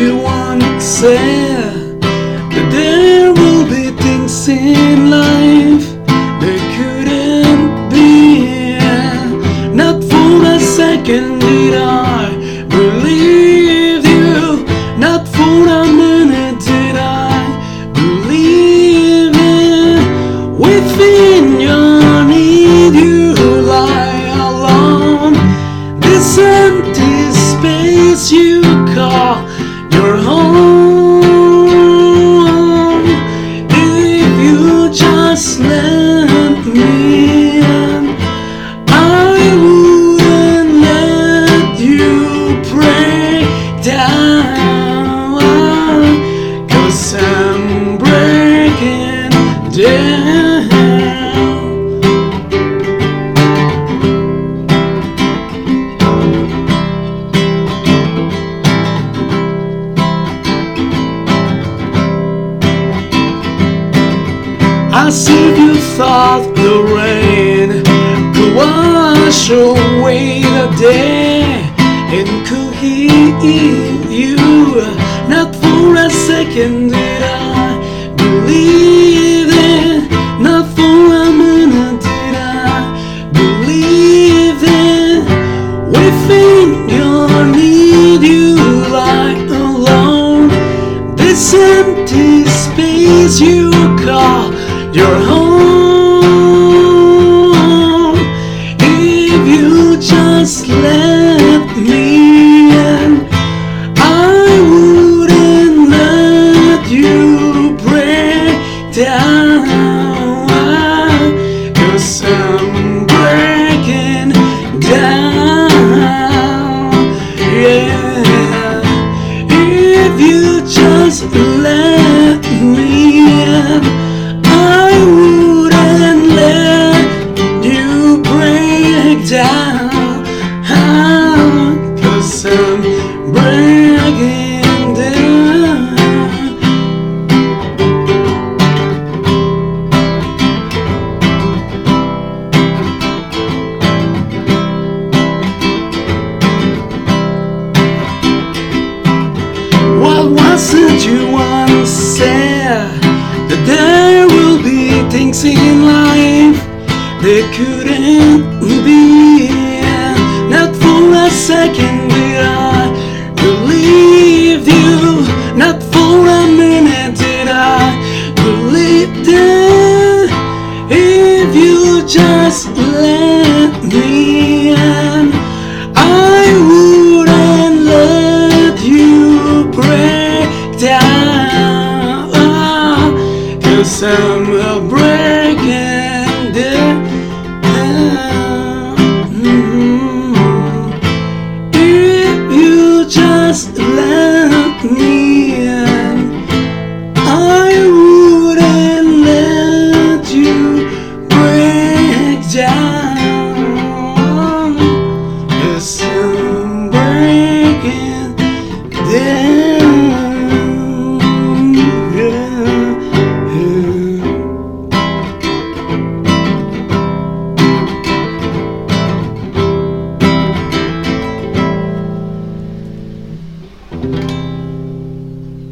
you once said you If you thought the rain could wash away the day and could heal you. Not for a second did I believe it. Not for a minute did I believe it. Within your need, you lie alone. This empty space you call your home. If you just let me in, I wouldn't let you break down. Cause I'm breaking down. Yeah. If you just let down. Couldn't be? Not for a second did I believe you. Not for a minute did I believe that. If you just let me